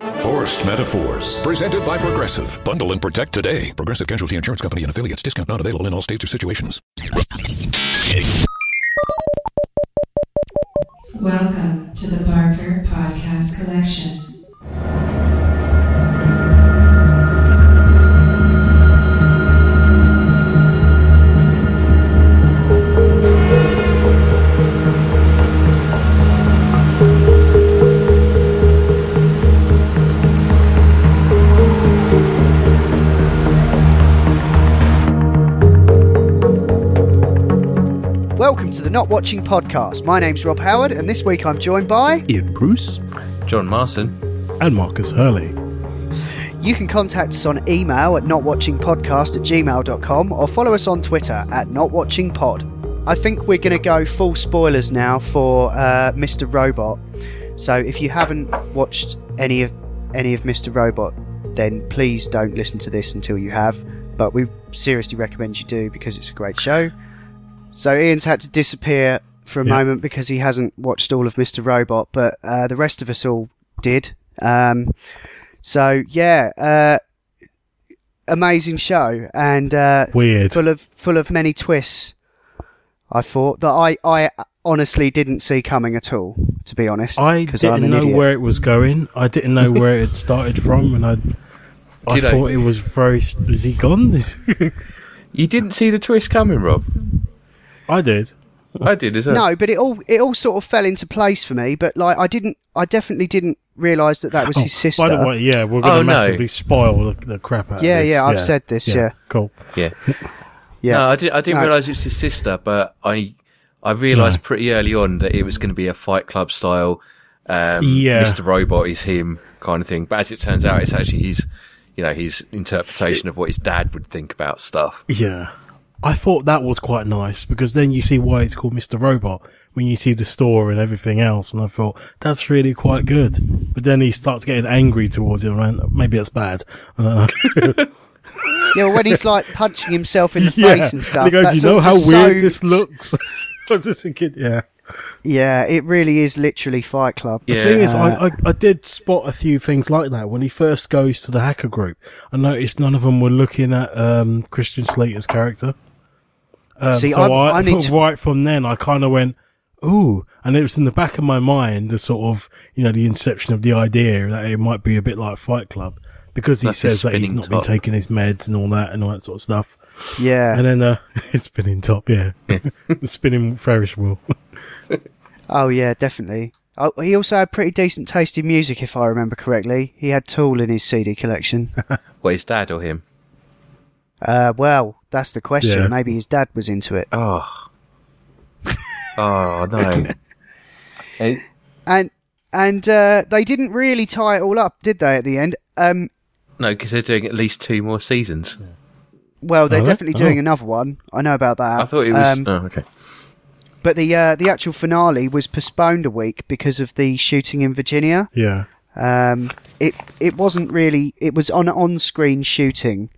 Forced Metaphors. Presented by Progressive. Bundle and protect today. Progressive Casualty Insurance Company and affiliates. Discount not available in all states or situations. Welcome to the Barker Podcast Collection. The Not Watching Podcast. My name's Rob Howard, and this week I'm joined by. Ian Bruce John Marson. and Marcus Hurley. You can contact us on email at notwatchingpodcast at gmail.com or follow us on Twitter at notwatchingpod. I think we're going to go full spoilers now for uh, Mr. Robot. So if you haven't watched any of any of Mr. Robot, then please don't listen to this until you have. But we seriously recommend you do because it's a great show. So Ian's had to disappear for a Yeah. moment because he hasn't watched all of Mr. Robot, but uh, the rest of us all did. Um, so yeah, uh, amazing show and uh, Weird. full of full of many twists. I thought that I I honestly didn't see coming at all. To be honest, I 'cause I'm didn't an know idiot. where it was going. I didn't know where it started from, and I I you know- thought it was very. Is he gone? You didn't see the twist coming, Rob. I did. I did as well. No, but it all it all sort of fell into place for me. But like I didn't, I definitely didn't realise that that was his sister. Oh, By the way, yeah, we're going to Oh, no. massively spoil the, the crap out Yeah, of this. yeah, I've said this, yeah. Cool. Yeah. yeah, No, I, did, I didn't No. realise it was his sister, but I I realised No. pretty early on that it was going to be a Fight Club style. Um, Yeah. Mr. Robot is him kind of thing. But as it turns out, it's actually his, you know, his interpretation of what his dad would think about stuff. Yeah. I thought that was quite nice because then you see why it's called Mr. Robot when you see the store and everything else. And I thought that's really quite good. But then he starts getting angry towards him and maybe that's bad. I don't know. yeah. When he's like punching himself in the yeah. face and stuff. he goes, that's you know how weird so- this looks? I was just a kid, yeah. Yeah, it really is literally Fight Club. The Yeah. thing is, I, I, I did spot a few things like that when he first goes to the hacker group. I noticed none of them were looking at um, Christian Slater's character. Um, See, so I'm- I, I need to- right from then, I kind of went, "Ooh!" And it was in the back of my mind, the sort of, you know, the inception of the idea that it might be a bit like Fight Club because he That's says that he's spinning not been taking his meds and all that and all that sort of stuff. Yeah. And then uh, his spinning top, yeah, the spinning Ferris wheel. Oh yeah, definitely. Oh, he also had pretty decent taste in music, if I remember correctly. He had Tool in his CD collection. What, his dad or him? Uh, well, that's the question. Yeah. Maybe his dad was into it. Oh. oh, no. Eh, And and uh, they didn't really tie it all up, did they? At the end, um, no, because they're doing at least two more seasons. well, they're Are they? definitely doing Oh. another one. I know about that. I thought it was. Um, oh, okay. but the uh, the actual finale was postponed a week because of the shooting in Virginia. yeah, Um, it it wasn't really. It was on on screen shooting.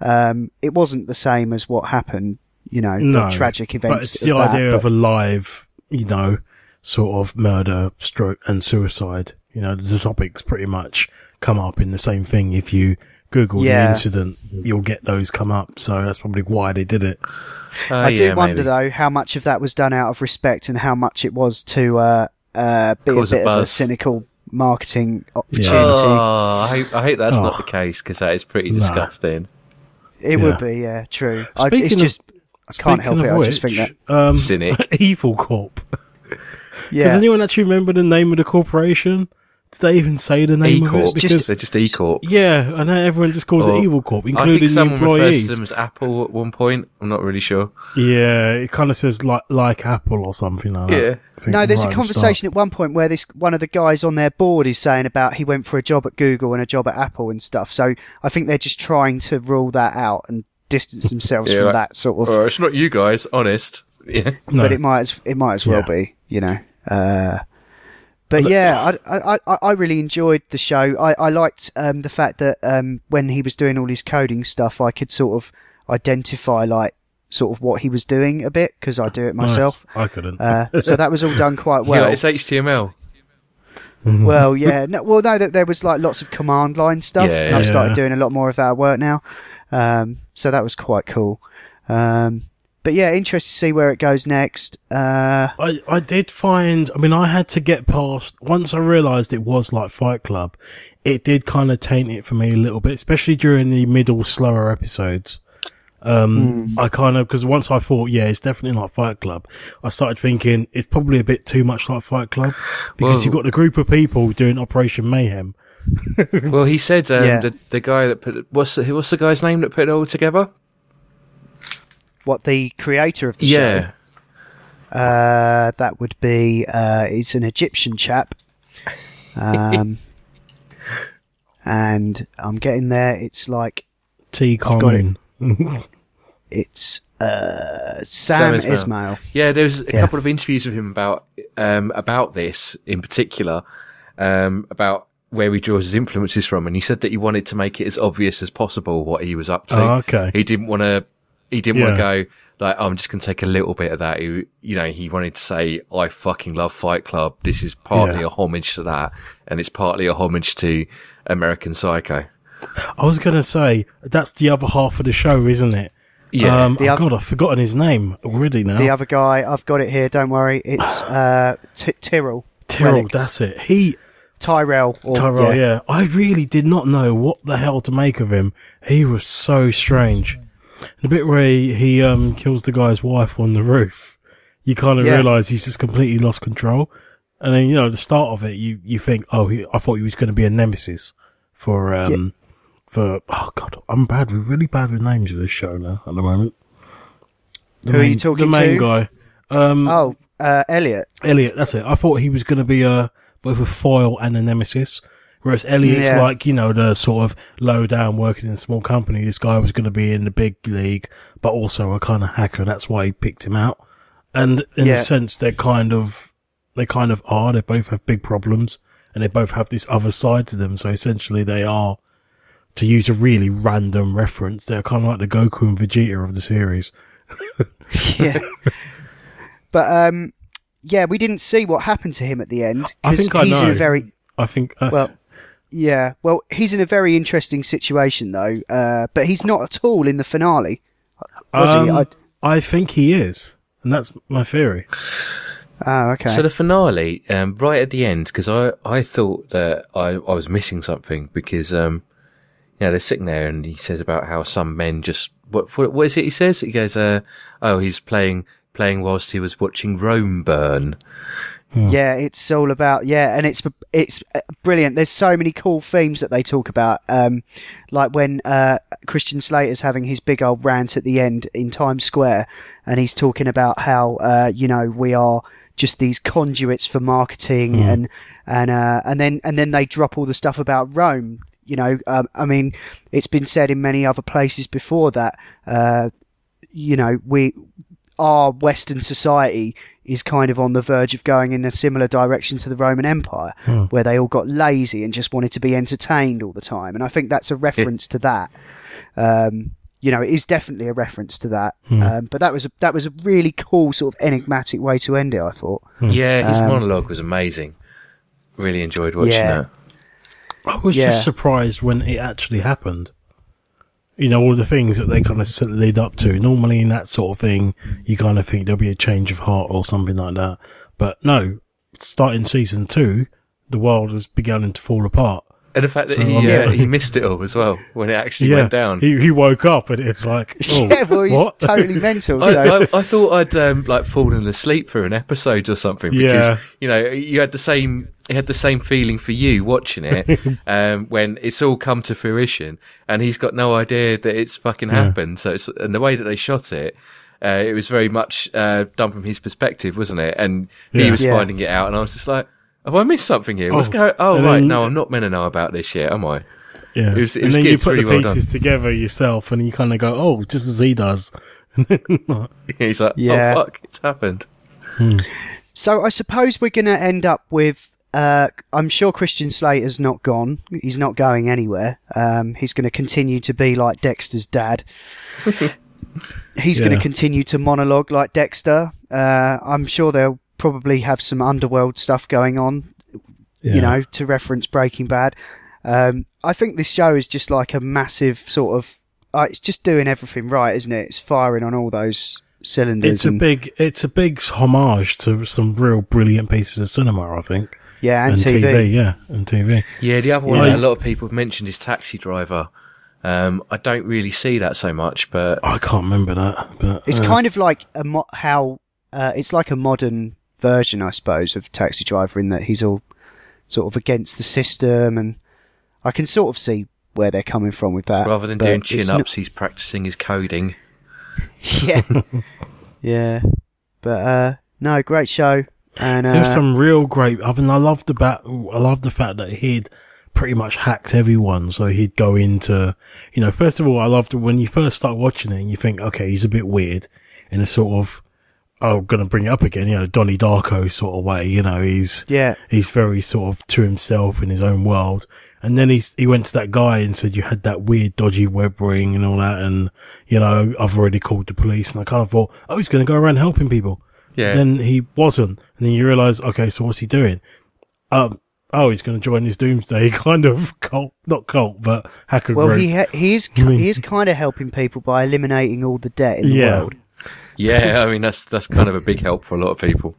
Um, it wasn't the same as what happened. You know, no the tragic events. But it's the of that, idea of a live, you know, sort of murder, stroke, and suicide. You know, the topics pretty much come up in the same thing. If you Google Yeah. the incident, you'll get those come up. So that's probably why they did it. Oh, I do yeah, wonder maybe. though how much of that was done out of respect and how much it was to uh, uh, be Cause a a bit of a cynical marketing opportunity. Oh, I hope, I hope that's not Oh. the case because that is pretty Nah. Disgusting. it yeah. would be, yeah, true. I, it's Speaking of- just I can't help it. of I just think that. which, um, Cynic. Evil Corp. yeah. Does anyone actually remember the name of the corporation? Did they even say the name E of Corp. it? Because They're just E Corp. yeah, I know everyone just calls Or- it Evil Corp, I including think the someone refers employees. to them as Apple at one point. I'm not really sure. Yeah, it kind of says like like Apple or something like Yeah. that. I think No, there's right a at the conversation at one point where this one of the guys on their board is saying about he went for a job at Google and a job at Apple and stuff. So I think they're just trying to rule that out and distance themselves Yeah, from like- that sort of Oh, it's not you guys, honest. Yeah. No. but it might as it might as well Yeah. be, you know. Uh, but yeah, I, I, I, I really enjoyed the show. I, I liked um, the fact that um, when he was doing all his coding stuff, I could sort of identify like sort of what he was doing a bit because I do it Nice. myself. I couldn't. Uh, so that was all done quite Well, well. it's HTML. well, yeah, no, well, no, that there was like lots of command line stuff, Yeah, and I've yeah. started doing a lot more of that at work now. Um, so that was quite cool. Um, but yeah, interested to see where it goes next. Uh, I, I did find, I mean, I had to get past, once I realised it was like Fight Club, it did kind of taint it for me a little bit, especially during the middle, slower episodes. Um, I kind of, because once I thought, yeah, it's definitely like Fight Club, I started thinking it's probably a bit too much like Fight Club because Well- you've got the group of people doing Operation Mayhem. Well, he said um, Yeah. the the guy that put what's the, what's the guy's name that put it all together? What the creator of the Yeah, show, uh, that would be, uh, it's an Egyptian chap. Um, and I'm getting there. It's like, T. got Carmoon. it's, uh, Sam Sam, Esmail. Ismail. yeah. There was a Yeah. couple of interviews with him about um, about this in particular, um, about where he draws his influences from, and he said that he wanted to make it as obvious as possible what he was up to. Oh, okay. He didn't want to. He didn't want to go like, oh, I'm just going to take a little bit of that. He, you know, he wanted to say, I fucking love Fight Club. This is partly Yeah. a homage to that, and it's partly a homage to American Psycho. I was going to say, that's the other half of the show, isn't it? Yeah. Um, The oh oth- God, I've forgotten his name already now. The other guy, I've got it here. Don't worry. It's uh, T- Tyrell. Tyrell, Wellick. that's it. He, Tyrell. Or, Tyrell, yeah. I really did not know what the hell to make of him. He was so strange. The bit where he, he um kills the guy's wife on the roof, you kind of Yeah. realise he's just completely lost control. And then you know, at the start of it, you you think, oh, he, I thought he was going to be a nemesis for um for oh god, I'm bad with really bad with names of this show now at the moment. The Who are you talking talking The main to? guy, um, Oh, uh, Elliot. Elliot, that's it. I thought he was going to be a both a foil and a nemesis. Whereas Elliot's Yeah. like, you know, the sort of low down working in a small company. This guy was going to be in the big league, but also a kind of hacker. That's why he picked him out. And in Yeah. a sense, they're kind of, they kind of are. They both have big problems and they both have this other side to them. So essentially they are, to use a really random reference, they're kind of like the Goku and Vegeta of the series. yeah. But um, yeah, we didn't see what happened to him at the end. I think I he's in know. a very I think that's, well. Yeah, well, he's in a very interesting situation though. Uh, but he's not at all in the finale. Was he? Um, I, I think he is. And that's my theory. oh, okay. So the finale, um, right at the end, because I, I thought that I, I was missing something because, um, you know, they're sitting there and he says about how some men just, what, what, what is it he says? He goes, uh, oh, he's playing, playing whilst he was watching Rome burn. Yeah, it's all about yeah, and it's it's brilliant. There's so many cool themes that they talk about, um, like when uh, Christian Slater's having his big old rant at the end in Times Square, and he's talking about how uh, you know we are just these conduits for marketing, and and uh, and then and then they drop all the stuff about Rome. You know, um, I mean, it's been said in many other places before that, uh, you know, we our Western society is kind of on the verge of going in a similar direction to the Roman Empire, where they all got lazy and just wanted to be entertained all the time. And I think that's a reference to that. Um, you know, it is definitely a reference to that. Um, but that was a, that was a really cool sort of enigmatic way to end it. I thought. Yeah, his monologue was amazing. Really enjoyed watching Yeah. that. I was Yeah. just surprised when it actually happened. You know, all the things that they kind of lead up to. Normally in that sort of thing, you kind of think there'll be a change of heart or something like that. But no, starting season two, the world has begun to fall apart. And the fact that So, he, um, uh, yeah. he missed it all as well when it actually yeah, went down. He, he woke up and it was like, oh, yeah, well, he's what? totally mental. I, So I, I thought I'd um, like fallen asleep for an episode or something because Yeah. you know you had the same you had the same feeling for you watching it um, when it's all come to fruition and he's got no idea that it's fucking happened. So it's, and the way that they shot it. Uh, it was very much uh, done from his perspective, wasn't it? And he was Yeah. finding it out, and I was just like, "Have I missed something here? What's Oh, going? Oh, right, no, I'm not meant to know about this yet, am I?" Yeah. It was- it and was then good. you put the well pieces done. together yourself and you kind of go, oh, just as he does. He's like, Yeah. oh fuck, it's happened. So I suppose we're going to end up with. Uh, I'm sure Christian Slater's not gone. He's not going anywhere. Um, he's going to continue to be like Dexter's dad. he's going to continue to monologue like Dexter. Uh, I'm sure they'll probably have some underworld stuff going on, Yeah. you know, to reference Breaking Bad. Um, I think this show is just like a massive sort of. Uh, it's just doing everything right, isn't it? It's firing on all those cylinders. It's a and, big, it's a big homage to some real brilliant pieces of cinema, I think. yeah, and, TV. yeah, and TV. Yeah, the other one Yeah. that a lot of people have mentioned is Taxi Driver. Um, I don't really see that so much, but I can't remember that, but It's uh, kind of like a mo- how uh, it's like a modern version, I suppose, of Taxi Driver in that he's all sort of against the system, and I can sort of see where they're coming from with that. rather than but doing it's chin not- ups, he's practicing his coding. yeah, yeah, but uh, no, great show, and uh, There's some real great. I mean, I love the bat. I love the fact that he'd pretty much hacked everyone. So he'd go into, you know, first of all, I loved when you first start watching it and you think, okay, he's a bit weird in a sort of, I'm going to bring it up again, you know, Donnie Darko sort of way. You know, he's, yeah, he's very sort of to himself in his own world. And then he's, he went to that guy and said, you had that weird dodgy web ring and all that. And, you know, I've already called the police. And I kind of thought, oh, he's going to go around helping people. Yeah. Then he wasn't. And then you realize, okay, so what's he doing? Um, oh, he's going to join his doomsday kind of cult, not cult, but hacker well, group. he ha- he is I mean- he kind of helping people by eliminating all the debt in the Yeah. world. Yeah, I mean that's that's kind of a big help for a lot of people.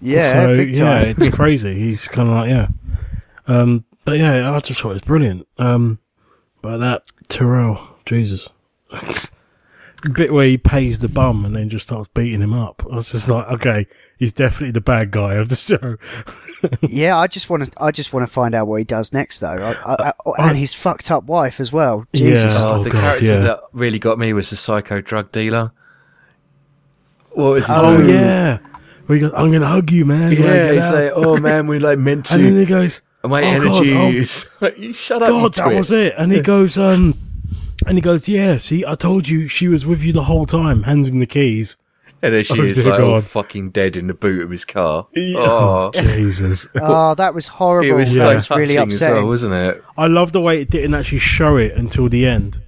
Yeah, so yeah, it's crazy. He's kind of like yeah. Um, but yeah, I just thought it was brilliant. Um, but that Tyrell, Jesus, bit where he pays the bum and then just starts beating him up. I was just like, okay, he's definitely the bad guy of the show. yeah, I just want to I just want to find out what he does next, though, I, I, I, I- and his fucked up wife as well. Jesus. Yeah. Oh, Oh, the God, character yeah. that really got me was the psycho drug dealer. What was his Oh name? yeah, where he goes, I'm gonna hug you, man. Like, Yeah, get he's out." like, oh man, we like meant and then to. he goes, My oh, God, energy oh, use. Like, you shut up, you God, that twit. was it. And he goes, um, and he goes, yeah, see, I told you she was with you the whole time, handing the keys. And then she Oh, is dear like, God. fucking dead in the boot of his car. Oh, Oh, Jesus. Oh, that was horrible. it was Yeah. so That was touching really as upsetting. well, wasn't it? I love the way it didn't actually show it until the end.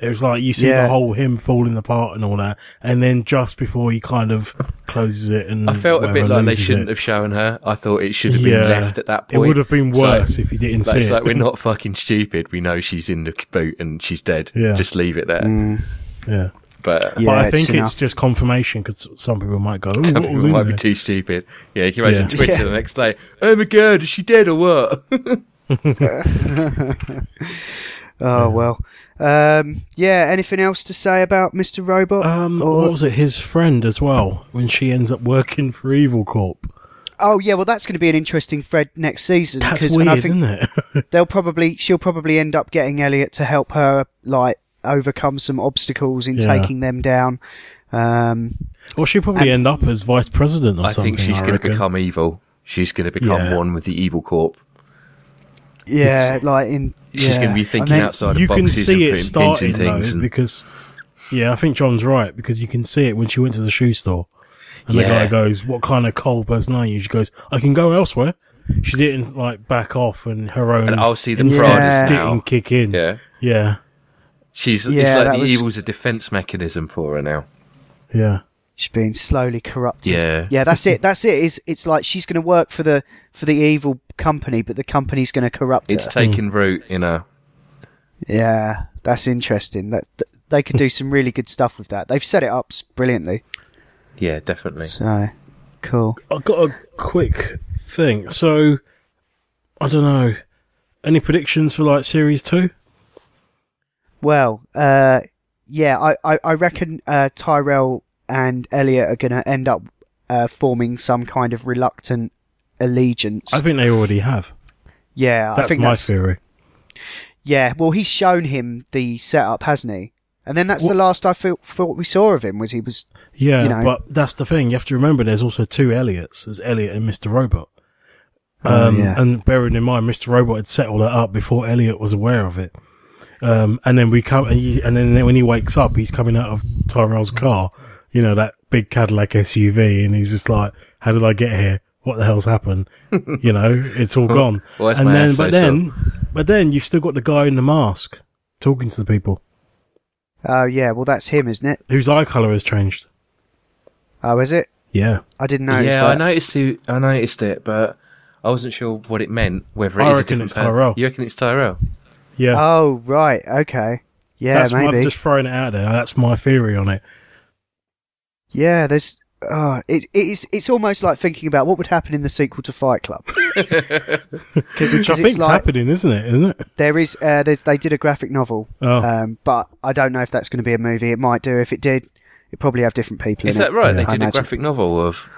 It was like you see Yeah. the whole him falling apart and all that, and then just before he kind of closes it and I felt a bit like they shouldn't it. have shown her. I thought it should have been left at that point. It would have been It's like- worse if you didn't Like, see it's it. like we're not fucking stupid. We know she's in the boot and she's dead. Yeah. Just leave it there. Mm. yeah. But Yeah, but I it's think it's enough. just confirmation because some people might go, "Ooh, some what people was in might be too stupid. Yeah, you can imagine Yeah. Twitter Yeah. the next day. Oh my god, is she dead or what? Oh well. Um, yeah. Anything else to say about Mr. Robot? Um, Or- what was it? His friend as well when she ends up working for Evil Corp. oh yeah. Well, that's going to be an interesting thread next season. That's 'cause- weird, I think isn't it? they'll probably she'll probably end up getting Elliot to help her like overcome some obstacles in Yeah. taking them down. Um, or she'll probably end up as vice president or I something. think she's going to become evil. She's going to become Yeah. one with the evil corp. yeah, like in She's yeah. going to be thinking outside of you can boxes see and it pin- starting pinching things. though, and- because yeah, I think John's right because you can see it when she went to the shoe store, and the guy goes, "What kind of cold person are you?" She goes, "I can go elsewhere." She didn't like back off, and her own and I'll see the Yeah. pride Yeah. didn't now. kick in. Yeah. yeah, She's Yeah, it's that like the was- evil's a defense mechanism for her now. yeah. she's being slowly corrupted. Yeah. yeah, that's it. That's it. Is it's like she's going to work for the for the evil company, but the company's going to corrupt it. It's her. taking root, you know. yeah, that's interesting. That th- they could do some really good stuff with that. They've set it up brilliantly. Yeah, definitely. So cool. I've got a quick thing. So I don't know. Any predictions for like series two? Well, uh, yeah, I, I, I reckon uh, Tyrell and Elliot are going to end up uh, forming some kind of reluctant allegiance. I think they already have. yeah, That's I think my that's theory. yeah. Well, he's shown him the setup, hasn't he? And then that's What- the last I feel, thought we saw of him was he was Yeah, you know. but that's the thing. You have to remember there's also two Elliots. There's Elliot and Mr. Robot. Oh, Um, yeah. And bearing in mind, Mr. Robot had set all that up before Elliot was aware of it. Um, and then we come, and, he, and then when he wakes up, he's coming out of Tyrell's car, you know, that big Cadillac SUV, and he's just like, how did I get here? What the hell's happened? you know, it's all gone. well, and then, answer, but so- then, but then you've still got the guy in the mask talking to the people Oh yeah, well that's him, isn't it? whose eye color has changed. Oh, is it? Yeah. I didn't notice yeah, that. I noticed it. I noticed it, but I wasn't sure what it meant. Whether it I is a reckon different it's per- Tyrell. You reckon it's Tyrell? Yeah. Oh right, okay. Yeah, That's my, maybe. I'm just throwing it out there. That's my theory on it. Yeah, there's. Oh, it, it's it's almost like thinking about what would happen in the sequel to Fight Club. Because Which I it's like happening, isn't it? Isn't it? there is uh, there's, they did a graphic novel, Oh. um, but I don't know if that's going to be a movie. It might do. If it did, it probably have different people Is in that it. right? They I did a graphic novel of.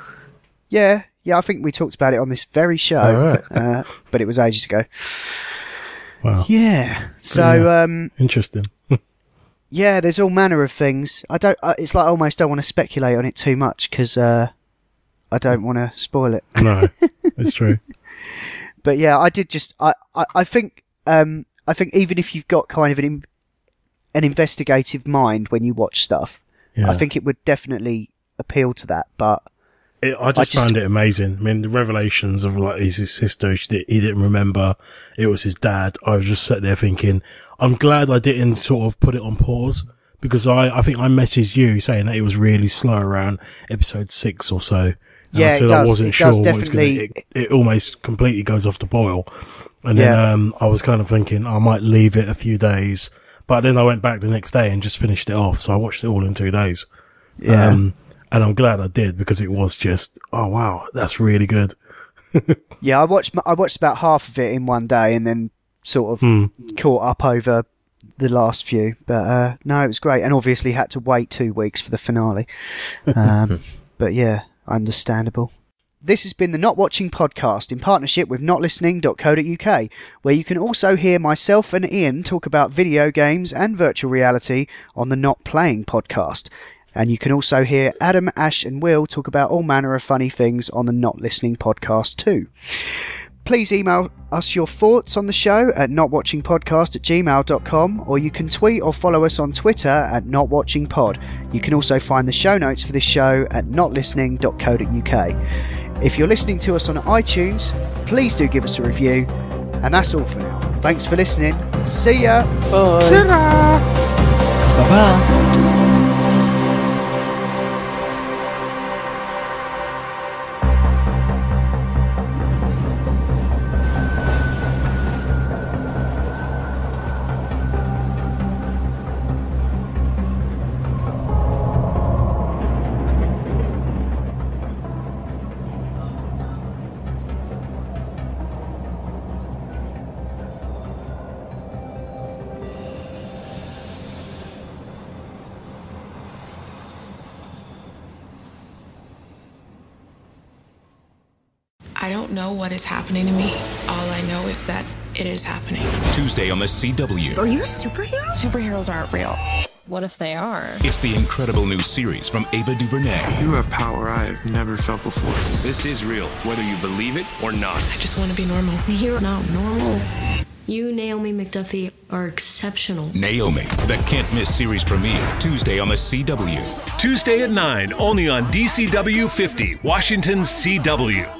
Yeah, yeah. I think we talked about it on this very show, Oh, right. uh, but it was ages ago. Wow. Yeah. So yeah. um, Interesting. yeah, there's all manner of things. I don't. Uh, it's like I almost don't want to speculate on it too much because uh, I don't want to spoil it. no, it's true. but yeah, I did just I I, I think um I think even if you've got kind of an an investigative mind when you watch stuff, Yeah. I think it would definitely appeal to that. But It, I just just- found it amazing. I mean, the revelations of like he's his sister, did, he didn't remember it was his dad. I was just sat there thinking, I'm glad I didn't sort of put it on pause because I, I think I messaged you saying that it was really slow around episode six or so. And Yeah, I it said I wasn't It sure does what to, definitely- it, it almost completely goes off the boil. And then, Yeah. um, I was kind of thinking I might leave it a few days, but then I went back the next day and just finished it off. So I watched it all in two days. yeah, Um, and I'm glad I did because it was just, oh wow, that's really good. yeah, I watched I watched about half of it in one day and then sort of Hmm. caught up over the last few. But uh, no, it was great, and obviously had to wait two weeks for the finale. Um, but yeah, understandable. This has been the Not Watching podcast in partnership with notlistening.co.uk, where you can also hear myself and Ian talk about video games and virtual reality on the Not Playing podcast. And you can also hear Adam, Ash, and Will talk about all manner of funny things on the Not Listening podcast too. Please email us your thoughts on the show at notwatchingpodcast at gmail.com or you can tweet or follow us on Twitter at notwatchingpod. You can also find the show notes for this show at notlistening.co.uk. If you're listening to us on iTunes, please do give us a review. And that's all for now. Thanks for listening. See ya. Bye. Bye bye. I don't know what is happening to me. All I know is that it is happening. Tuesday on the CW. Are you a superhero? Superheroes aren't real. What if they are? It's the incredible new series from Ava DuVernay. You have power I've never felt before. This is real, whether you believe it or not. I just want to be normal. You're not normal. You, Naomi McDuffie, are exceptional. Naomi, the can't miss series premiere Tuesday on the CW. Tuesday at 9, only on DCW 50, Washington CW.